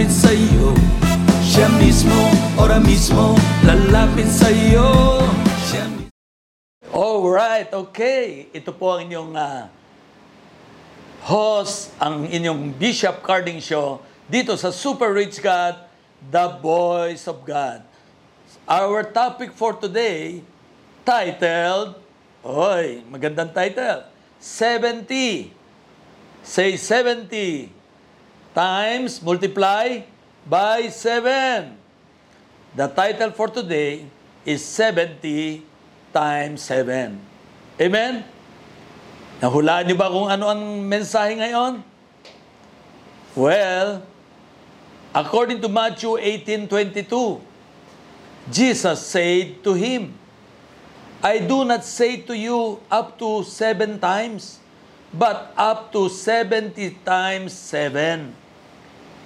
lalapit sa'yo Siya mismo, ora mismo lalapit sa'yo Siya Alright, okay. Ito po ang inyong ah, host, ang inyong Bishop Carding Show dito sa Super Rich God, The Voice of God. Our topic for today, titled, oy, magandang title, 70. Say 70 times multiply by 7. The title for today is 70 times 7. Amen? Nahulaan niyo ba kung ano ang mensahe ngayon? Well, according to Matthew 18:22, Jesus said to him, I do not say to you up to seven times, but up to 70 times seven.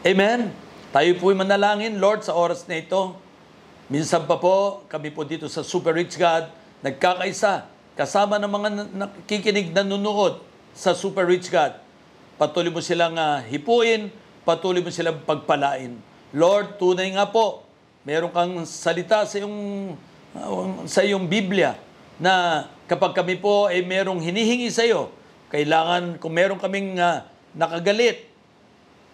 Amen? Tayo po'y manalangin, Lord, sa oras na ito. Minsan pa po, kami po dito sa Super Rich God, nagkakaisa, kasama ng mga na- nakikinig nanonood sa Super Rich God. Patuloy mo silang ah, hipuin, patuloy mo silang pagpalain. Lord, tunay nga po, meron kang salita sa iyong, ah, sa iyong Biblia na kapag kami po ay merong hinihingi sa iyo, kailangan, kung meron kaming ah, nakagalit,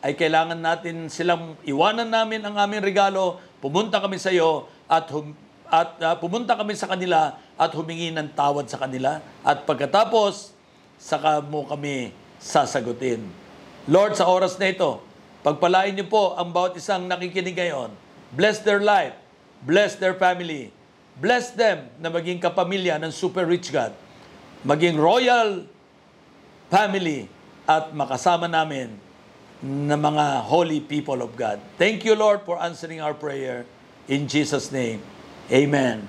ay kailangan natin silang iwanan namin ang aming regalo, pumunta kami sa iyo at hum- at ah, pumunta kami sa kanila at humingi ng tawad sa kanila at pagkatapos saka mo kami sasagutin. Lord, sa oras na ito, pagpalain niyo po ang bawat isang nakikinig ngayon. Bless their life, bless their family, bless them na maging kapamilya ng super rich God, maging royal family at makasama namin na mga holy people of God. Thank you, Lord, for answering our prayer. In Jesus' name, Amen.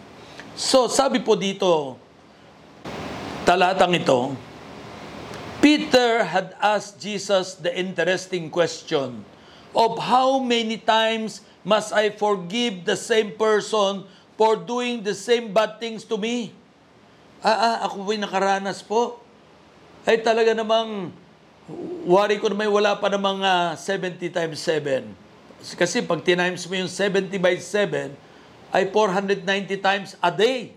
So, sabi po dito, talatang ito, Peter had asked Jesus the interesting question of how many times must I forgive the same person for doing the same bad things to me? Ah, ah ako po'y nakaranas po. Ay talaga namang, worry ko may wala pa ng mga 70 times 7. Kasi pag tinimes mo yung 70 by 7, ay 490 times a day.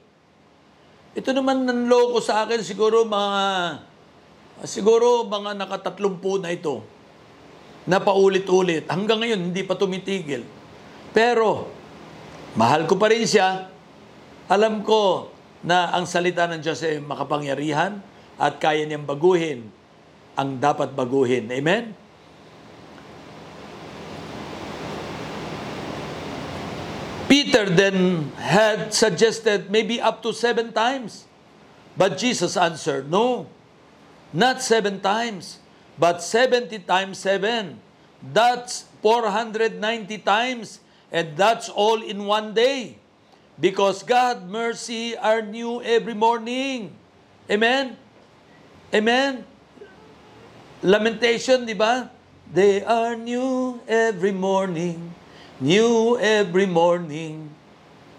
Ito naman nanloko sa akin siguro mga siguro mga nakatatlumpu na ito na paulit-ulit. Hanggang ngayon, hindi pa tumitigil. Pero, mahal ko pa rin siya. Alam ko na ang salita ng Diyos ay makapangyarihan at kaya niyang baguhin ang dapat baguhin. Amen? Peter then had suggested maybe up to seven times. But Jesus answered, No, not seven times, but 70 times seven. That's 490 times, and that's all in one day. Because God mercy are new every morning. Amen? Amen? Lamentation, di ba? They are new every morning, new every morning.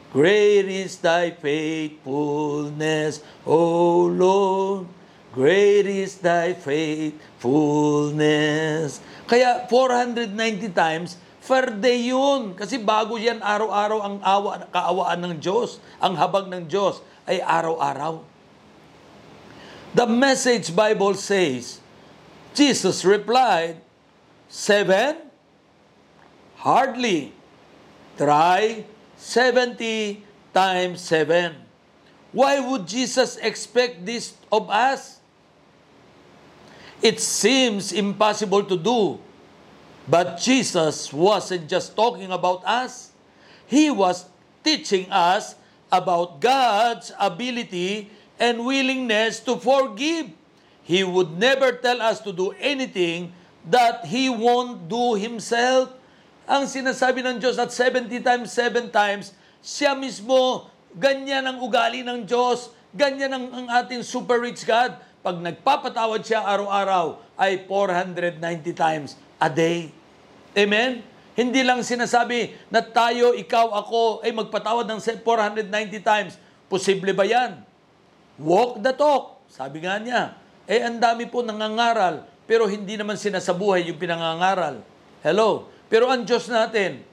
Great is thy faithfulness, O Lord. Great is thy faithfulness. Kaya 490 times, per day yun. Kasi bago yan araw-araw ang awa, kaawaan ng Diyos, ang habag ng Diyos ay araw-araw. The Message Bible says, Jesus replied, Seven? Hardly. Try 70 times 7. Why would Jesus expect this of us? It seems impossible to do. But Jesus wasn't just talking about us. He was teaching us about God's ability and willingness to forgive. He would never tell us to do anything that He won't do Himself. Ang sinasabi ng Diyos at 70 times, 7 times, siya mismo, ganyan ang ugali ng Diyos, ganyan ang, ang ating super rich God. Pag nagpapatawad siya araw-araw, ay 490 times a day. Amen? Hindi lang sinasabi na tayo, ikaw, ako, ay magpatawad ng 490 times. Posible ba yan? Walk the talk. Sabi nga niya, Eh, ang dami po nangangaral, pero hindi naman sinasabuhay yung pinangangaral. Hello? Pero ang Diyos natin,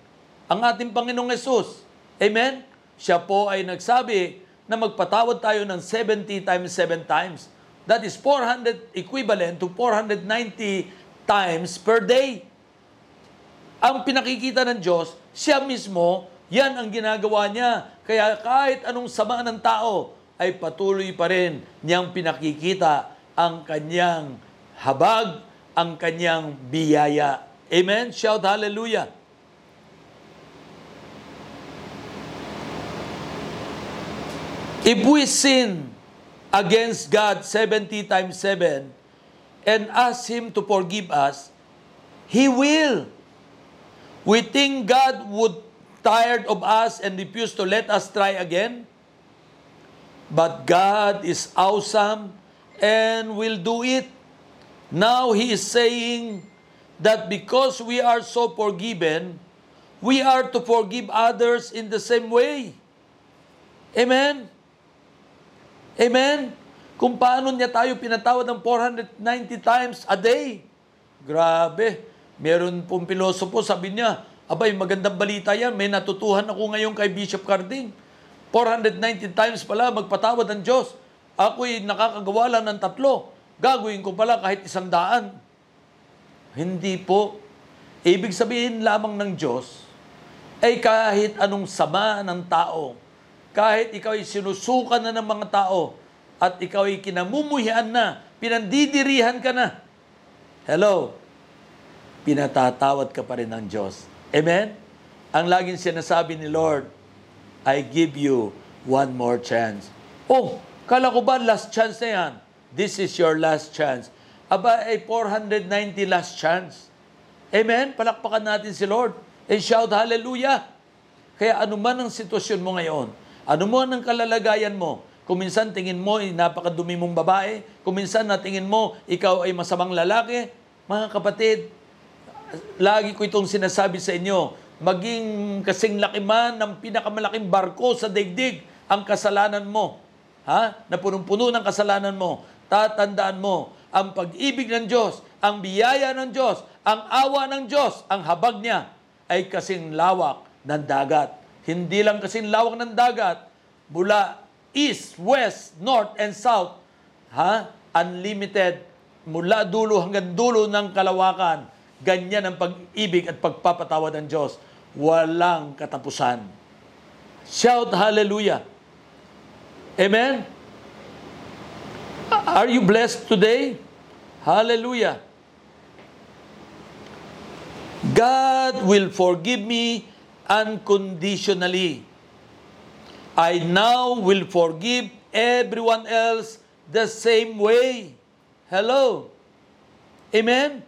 ang ating Panginoong Yesus, Amen? Siya po ay nagsabi na magpatawad tayo ng 70 times 7 times. That is 400 equivalent to 490 times per day. Ang pinakikita ng Diyos, siya mismo, yan ang ginagawa niya. Kaya kahit anong sama ng tao, ay patuloy pa rin niyang pinakikita ang kanyang habag, ang kanyang biyaya. Amen? Shout hallelujah. If we sin against God 70 times 7 and ask Him to forgive us, He will. We think God would tired of us and refuse to let us try again. But God is awesome and will do it. Now He is saying that because we are so forgiven, we are to forgive others in the same way. Amen? Amen? Kung paano niya tayo pinatawad ng 490 times a day. Grabe. Meron pong pilosopo, sabi niya, abay, magandang balita yan. May natutuhan ako ngayon kay Bishop Carding. 490 times pala magpatawad ng Diyos. Ako'y nakakagawa lang ng tatlo. Gagawin ko pala kahit isang daan. Hindi po. Ibig sabihin lamang ng Diyos ay kahit anong sama ng tao, kahit ikaw ay sinusukan na ng mga tao, at ikaw ay kinamumuhian na, pinandidirihan ka na. Hello? Pinatatawad ka pa rin ng Diyos. Amen? Ang laging sinasabi ni Lord, I give you one more chance. Oh, kala ko ba last chance na yan? This is your last chance. Aba, ay 490 last chance. Amen? Palakpakan natin si Lord. And shout hallelujah. Kaya anuman ang sitwasyon mo ngayon, anuman ang kalalagayan mo, kung minsan tingin mo ay napakadumi mong babae, kung minsan na tingin mo ikaw ay masamang lalaki, mga kapatid, lagi ko itong sinasabi sa inyo, maging kasing laki man ng pinakamalaking barko sa daigdig ang kasalanan mo. Ha? Na punong-puno ng kasalanan mo. Tatandaan mo, ang pag-ibig ng Diyos, ang biyaya ng Diyos, ang awa ng Diyos, ang habag niya ay kasing lawak ng dagat. Hindi lang kasing lawak ng dagat, mula east, west, north, and south, ha? Unlimited, mula dulo hanggang dulo ng kalawakan. Ganyan ang pag-ibig at pagpapatawad ng Diyos. Walang katapusan. Shout hallelujah. Amen? Are you blessed today? Hallelujah. God will forgive me unconditionally. I now will forgive everyone else the same way. Hello? Amen?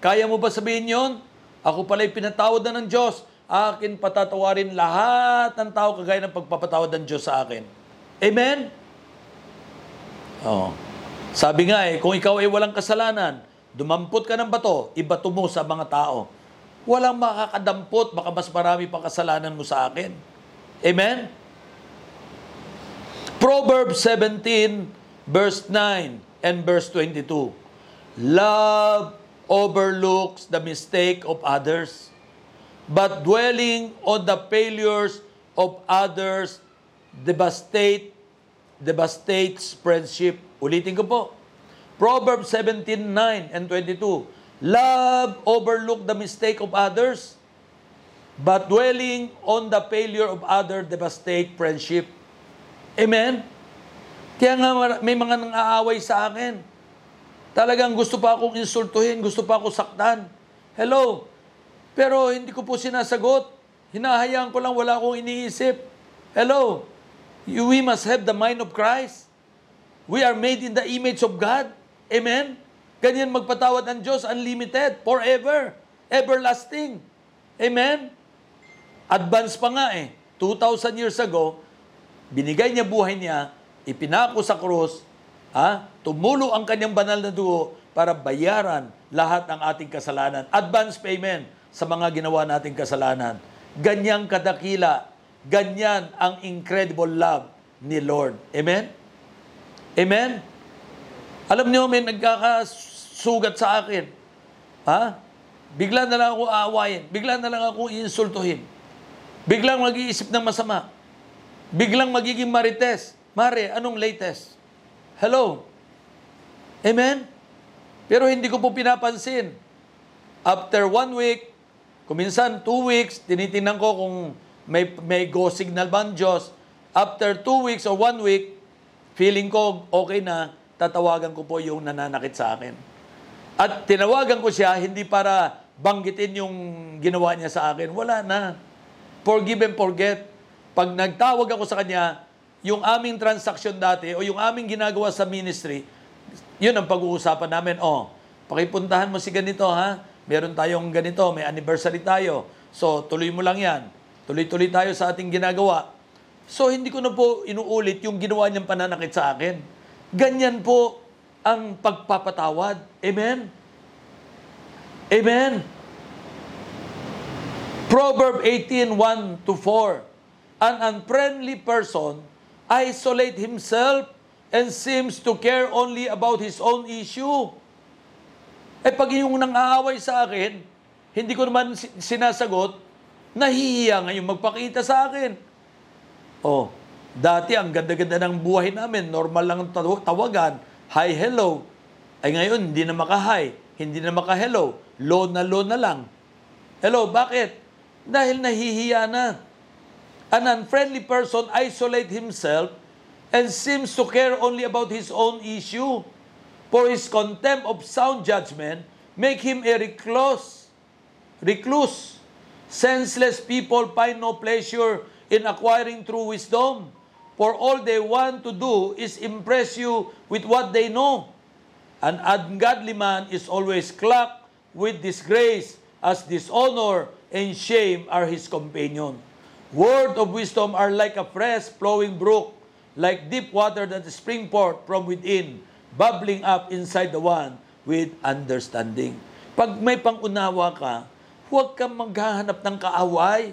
Kaya mo ba sabihin yon? Ako pala'y pinatawad na ng Diyos. Akin patatawarin lahat ng tao kagaya ng pagpapatawad ng Diyos sa akin. Amen? Oh. Sabi nga eh, kung ikaw ay walang kasalanan, dumampot ka ng bato, ibato mo sa mga tao. Walang makakadampot, baka mas marami pang kasalanan mo sa akin. Amen? Proverbs 17, verse 9 and verse 22. Love overlooks the mistake of others, but dwelling on the failures of others devastate devastates friendship. Ulitin ko po. Proverbs 17:9 and 22. Love overlook the mistake of others, but dwelling on the failure of others devastate friendship. Amen? Kaya nga may mga nang aaway sa akin. Talagang gusto pa akong insultuhin, gusto pa akong saktan. Hello? Pero hindi ko po sinasagot. Hinahayaan ko lang, wala akong iniisip. Hello? We must have the mind of Christ. We are made in the image of God. Amen? Ganyan magpatawad ang Diyos, unlimited, forever, everlasting. Amen? Advance pa nga eh. 2,000 years ago, binigay niya buhay niya, ipinako sa krus, ha? tumulo ang kanyang banal na dugo para bayaran lahat ng ating kasalanan. Advance payment sa mga ginawa nating kasalanan. Ganyang kadakila, ganyan ang incredible love ni Lord. Amen? Amen? Alam niyo, may nagkakasugat sa akin. Ha? Bigla na lang ako aawayin. Bigla na lang ako iinsultuhin. Biglang mag-iisip ng masama. Biglang magiging marites. Mare, anong latest? Hello? Amen? Pero hindi ko po pinapansin. After one week, kuminsan two weeks, tinitingnan ko kung may, may go signal ba ang Diyos. After two weeks or one week, feeling ko okay na, tatawagan ko po yung nananakit sa akin. At tinawagan ko siya, hindi para banggitin yung ginawa niya sa akin. Wala na. Forgive and forget. Pag nagtawag ako sa kanya, yung aming transaction dati o yung aming ginagawa sa ministry, yun ang pag-uusapan namin. Oh, pakipuntahan mo si ganito ha. Meron tayong ganito, may anniversary tayo. So, tuloy mo lang yan. Tuloy-tuloy tayo sa ating ginagawa. So, hindi ko na po inuulit yung ginawa niyang pananakit sa akin. Ganyan po ang pagpapatawad. Amen? Amen? Proverb 18:1 to 4. An unfriendly person isolate himself and seems to care only about his own issue. Eh pag yung nang aaway sa akin, hindi ko naman si- sinasagot, nahihiya ngayon magpakita sa akin. Oh, dati ang ganda-ganda ng buhay namin, normal lang ang taw- tawagan, hi, hello. Ay ngayon, hindi na maka-hi, hindi na maka-hello, low na low na lang. Hello, bakit? Dahil nahihiya na. An unfriendly person isolate himself and seems to care only about his own issue. For his contempt of sound judgment make him a recluse. Recluse. Senseless people find no pleasure in acquiring true wisdom, for all they want to do is impress you with what they know. An ungodly man is always clocked with disgrace, as dishonor and shame are his companion. Word of wisdom are like a fresh flowing brook, like deep water that spring forth from within, bubbling up inside the one with understanding. Pag may pangunawa ka, huwag kang maghahanap ng kaaway.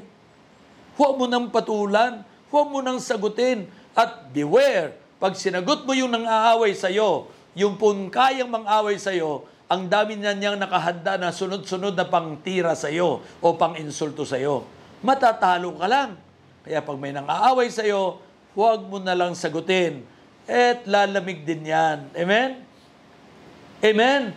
Huwag mo nang patulan. Huwag mo nang sagutin. At beware, pag sinagot mo yung nang-aaway sa'yo, yung pun kayang mang-away sa'yo, ang dami na niyang nakahanda na sunod-sunod na pangtira sa'yo o pang-insulto sa'yo. Matatalo ka lang. Kaya pag may nang-aaway sa'yo, huwag mo na lang sagutin. At lalamig din yan. Amen? Amen?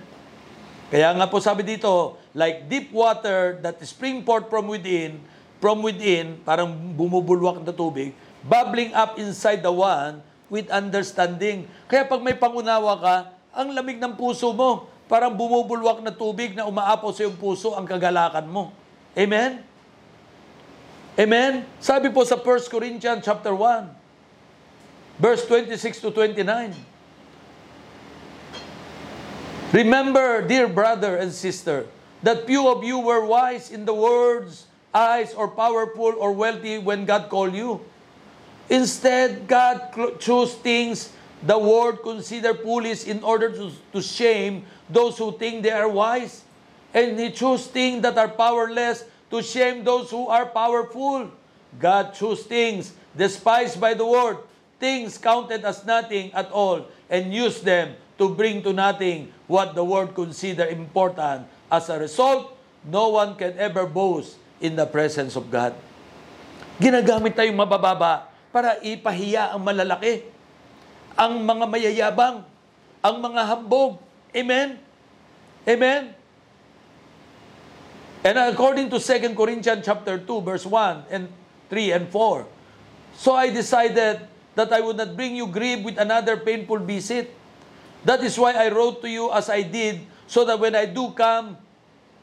Kaya nga po sabi dito, like deep water that spring forth from within, from within, parang bumubulwak na tubig, bubbling up inside the one with understanding. Kaya pag may pangunawa ka, ang lamig ng puso mo, parang bumubulwak na tubig na umaapaw sa iyong puso ang kagalakan mo. Amen? Amen? Sabi po sa 1 Corinthians chapter 1, verse 26 to 29. Remember, dear brother and sister, that few of you were wise in the words, eyes, or powerful or wealthy when God called you. Instead, God chose things the world consider foolish in order to, to shame those who think they are wise. And He chose things that are powerless to shame those who are powerful. God chose things despised by the world, things counted as nothing at all, and used them to bring to nothing what the world consider important. As a result, no one can ever boast in the presence of God. Ginagamit tayong mabababa para ipahiya ang malalaki, ang mga mayayabang, ang mga hambog. Amen? Amen? And according to 2 Corinthians chapter 2 verse 1 and 3 and 4. So I decided that I would not bring you grief with another painful visit. That is why I wrote to you as I did so that when I do come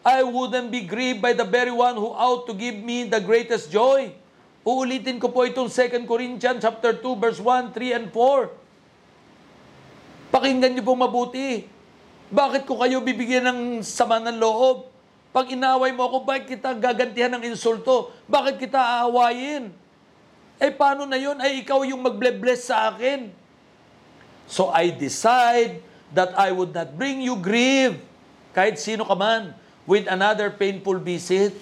I wouldn't be grieved by the very one who ought to give me the greatest joy. Uulitin ko po itong 2 Corinthians chapter 2 verse 1, 3 and 4. Pakinggan niyo po mabuti. Bakit ko kayo bibigyan ng sama ng loob? Pag inaway mo ako, bakit kita gagantihan ng insulto? Bakit kita aawayin? Eh paano na yun? Ay ikaw yung magble-bless sa akin. So I decide that I would not bring you grief, kahit sino ka man, with another painful visit.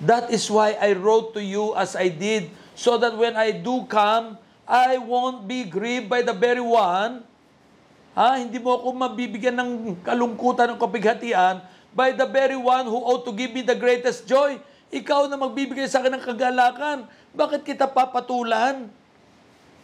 That is why I wrote to you as I did, so that when I do come, I won't be grieved by the very one Ha? Hindi mo ako mabibigyan ng kalungkutan ng kapighatian by the very one who ought to give me the greatest joy. Ikaw na magbibigay sa akin ng kagalakan. Bakit kita papatulan?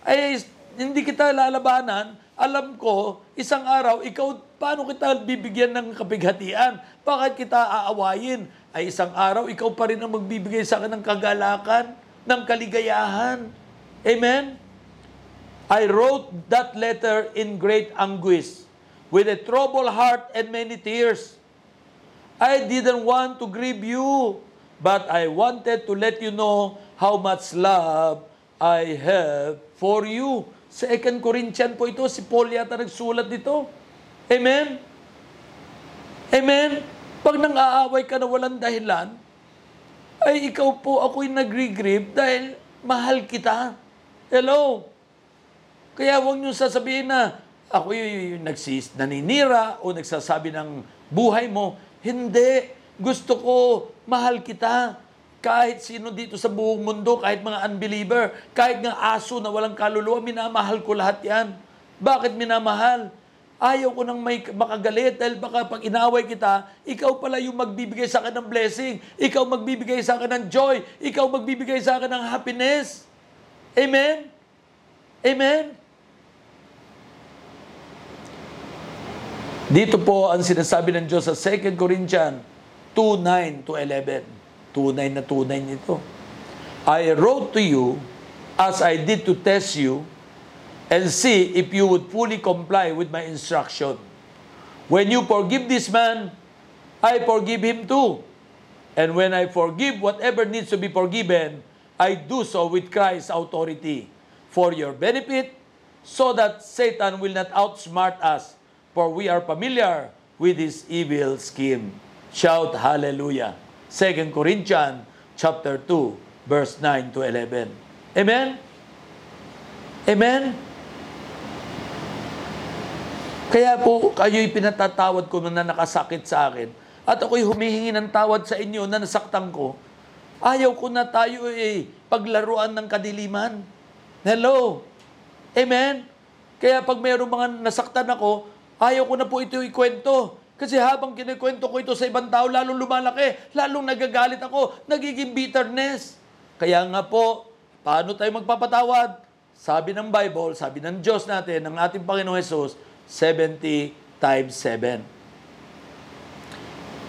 Ay, hindi kita lalabanan. Alam ko, isang araw, ikaw, paano kita bibigyan ng kapighatian? Bakit kita aawayin? Ay, isang araw, ikaw pa rin ang magbibigay sa akin ng kagalakan, ng kaligayahan. Amen? I wrote that letter in great anguish, with a troubled heart and many tears. I didn't want to grieve you, but I wanted to let you know how much love I have for you. Sa 2 Corinthian po ito, si Paul yata nagsulat dito. Amen? Amen? Pag nang-aaway ka na walang dahilan, ay ikaw po ako'y nagre-grieve dahil mahal kita. Hello? Kaya huwag niyo sasabihin na ako yung nagsis, naninira o nagsasabi ng buhay mo. Hindi. Gusto ko, mahal kita. Kahit sino dito sa buong mundo, kahit mga unbeliever, kahit nga aso na walang kaluluwa, minamahal ko lahat yan. Bakit minamahal? Ayaw ko nang may makagalit dahil baka pag inaway kita, ikaw pala yung magbibigay sa akin ng blessing. Ikaw magbibigay sa akin ng joy. Ikaw magbibigay sa akin ng happiness. Amen? Amen? Dito po ang sinasabi ng Diyos sa 2 Corinthians 2.9 to 11. Tunay na tunay nito. I wrote to you as I did to test you and see if you would fully comply with my instruction. When you forgive this man, I forgive him too. And when I forgive whatever needs to be forgiven, I do so with Christ's authority for your benefit, so that Satan will not outsmart us, for we are familiar with his evil scheme. Shout hallelujah. 2 Corinthians chapter 2 verse 9 to 11. Amen. Amen. Kaya po kayo'y pinatatawad ko na nakasakit sa akin at ako'y humihingi ng tawad sa inyo na nasaktan ko. Ayaw ko na tayo eh paglaruan ng kadiliman. Hello. Amen. Kaya pag mayroong mga nasaktan ako, ayaw ko na po ito ikwento. Kasi habang kinikwento ko ito sa ibang tao, lalong lumalaki, lalong nagagalit ako, nagiging bitterness. Kaya nga po, paano tayo magpapatawad? Sabi ng Bible, sabi ng Diyos natin, ng ating Panginoong Jesus, 70 times 7.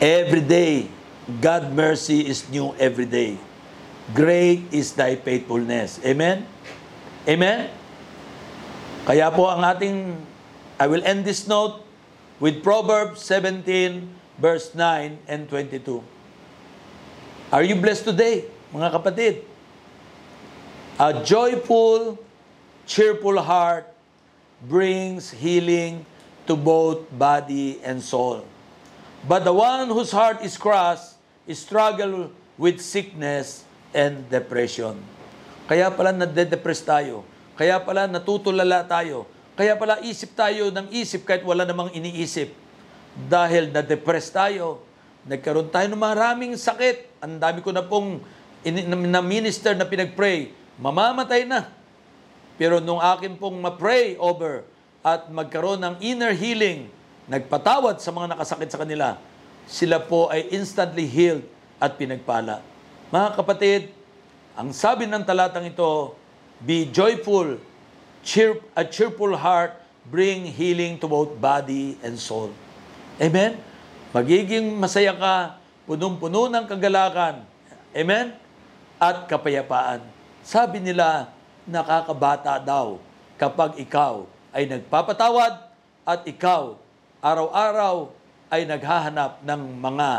Every day, God mercy is new every day. Great is thy faithfulness. Amen? Amen? Kaya po ang ating, I will end this note with Proverbs 17, verse 9 and 22. Are you blessed today, mga kapatid? A joyful, cheerful heart brings healing to both body and soul. But the one whose heart is crushed struggle with sickness and depression. Kaya pala nade-depress tayo. Kaya pala natutulala tayo. Kaya pala isip tayo ng isip kahit wala namang iniisip. Dahil na-depress tayo, nagkaroon tayo ng maraming sakit. Ang dami ko na pong in- na minister na pinag-pray, mamamatay na. Pero nung akin pong ma-pray over at magkaroon ng inner healing, nagpatawad sa mga nakasakit sa kanila, sila po ay instantly healed at pinagpala. Mga kapatid, ang sabi ng talatang ito, be joyful, cheer, a cheerful heart, bring healing to both body and soul. Amen? Magiging masaya ka, punong-puno ng kagalakan. Amen? At kapayapaan. Sabi nila, nakakabata daw kapag ikaw ay nagpapatawad at ikaw araw-araw ay naghahanap ng mga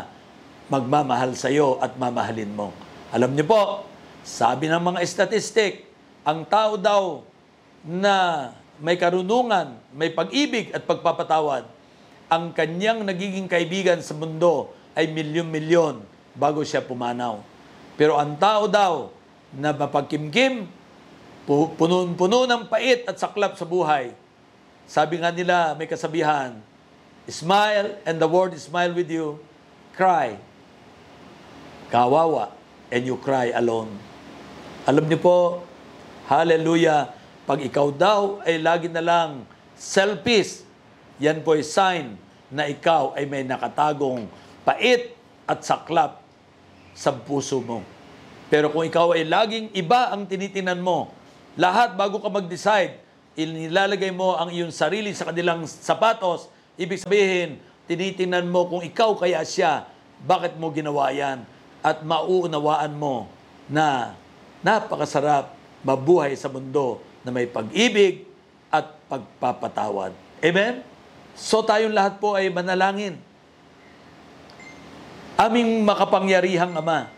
magmamahal sa iyo at mamahalin mo. Alam niyo po, sabi ng mga statistic, ang tao daw na may karunungan, may pag-ibig at pagpapatawad, ang kanyang nagiging kaibigan sa mundo ay milyon-milyon bago siya pumanaw. Pero ang tao daw na mapagkimkim, pu- puno-puno ng pait at saklap sa buhay, sabi nga nila, may kasabihan, smile and the world smile with you, cry, kawawa, and you cry alone. Alam niyo po, hallelujah, pag ikaw daw ay lagi na lang selfish, yan po ay sign na ikaw ay may nakatagong pait at saklap sa puso mo. Pero kung ikaw ay laging iba ang tinitingnan mo, lahat bago ka mag-decide, inilalagay mo ang iyong sarili sa kanilang sapatos, ibig sabihin, tinitingnan mo kung ikaw kaya siya, bakit mo ginawa yan? At mauunawaan mo na napakasarap mabuhay sa mundo na may pag-ibig at pagpapatawad. Amen? So tayong lahat po ay manalangin. Aming makapangyarihang Ama,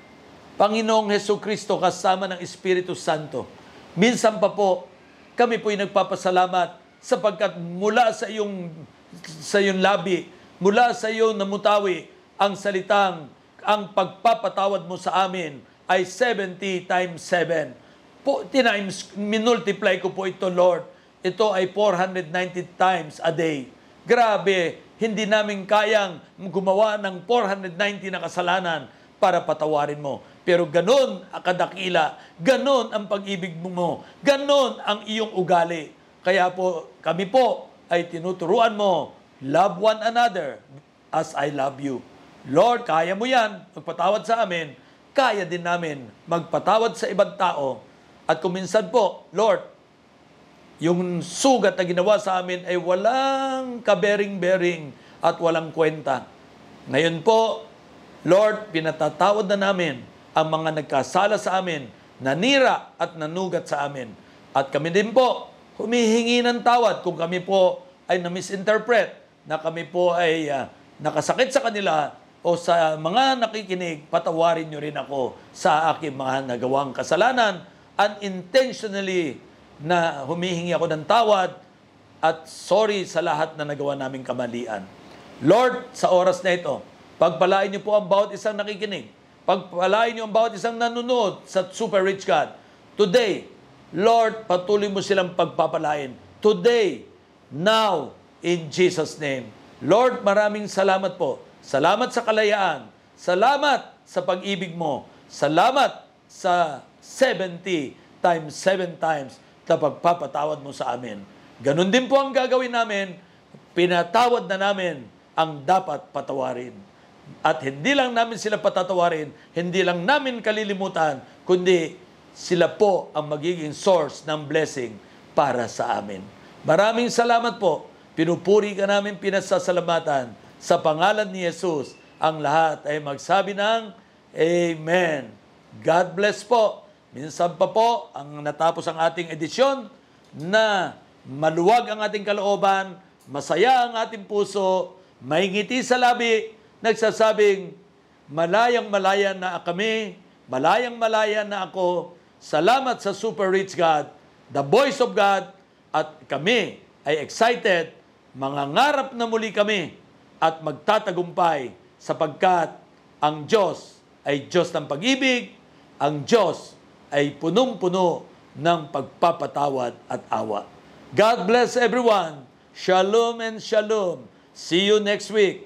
Panginoong Heso Kristo kasama ng Espiritu Santo, minsan pa po kami po'y nagpapasalamat sapagkat mula sa iyong sa iyong labi, mula sa iyo namutawi ang salitang ang pagpapatawad mo sa amin ay 70 times 7. Po, times, minultiply ko po ito, Lord. Ito ay 490 times a day. Grabe, hindi namin kayang gumawa ng 490 na kasalanan para patawarin mo. Pero ganon ang kadakila, ganon ang pag-ibig mo, ganon ang iyong ugali. Kaya po, kami po ay tinuturuan mo, love one another as I love you. Lord, kaya mo yan, magpatawad sa amin, kaya din namin magpatawad sa ibang tao. At kung minsan po, Lord, yung sugat na ginawa sa amin ay walang kabering-bering at walang kwenta. Ngayon po, Lord, pinatatawad na namin ang mga nagkasala sa amin, nanira at nanugat sa amin. At kami din po, humihingi ng tawad kung kami po ay na-misinterpret, na kami po ay uh, nakasakit sa kanila o sa mga nakikinig, patawarin nyo rin ako sa aking mga nagawang kasalanan unintentionally na humihingi ako ng tawad at sorry sa lahat na nagawa naming kamalian. Lord, sa oras na ito, pagpalain niyo po ang bawat isang nakikinig. Pagpalain niyo ang bawat isang nanonood sa Super Rich God. Today, Lord, patuloy mo silang pagpapalain. Today, now, in Jesus' name. Lord, maraming salamat po. Salamat sa kalayaan. Salamat sa pag-ibig mo. Salamat sa 70 times 7 times na pagpapatawad mo sa amin. Ganon din po ang gagawin namin. Pinatawad na namin ang dapat patawarin. At hindi lang namin sila patatawarin, hindi lang namin kalilimutan, kundi sila po ang magiging source ng blessing para sa amin. Maraming salamat po. Pinupuri ka namin pinasasalamatan. Sa pangalan ni Jesus, ang lahat ay magsabi ng Amen. God bless po. Minsan pa po, ang natapos ang ating edisyon na maluwag ang ating kalooban, masaya ang ating puso, may ngiti sa labi, nagsasabing, malayang malaya na kami, malayang malaya na ako, salamat sa Super Rich God, the voice of God, at kami ay excited, mangangarap na muli kami at magtatagumpay sapagkat ang Diyos ay Diyos ng pag-ibig, ang Diyos ay punong-puno ng pagpapatawad at awa. God bless everyone. Shalom and shalom. See you next week.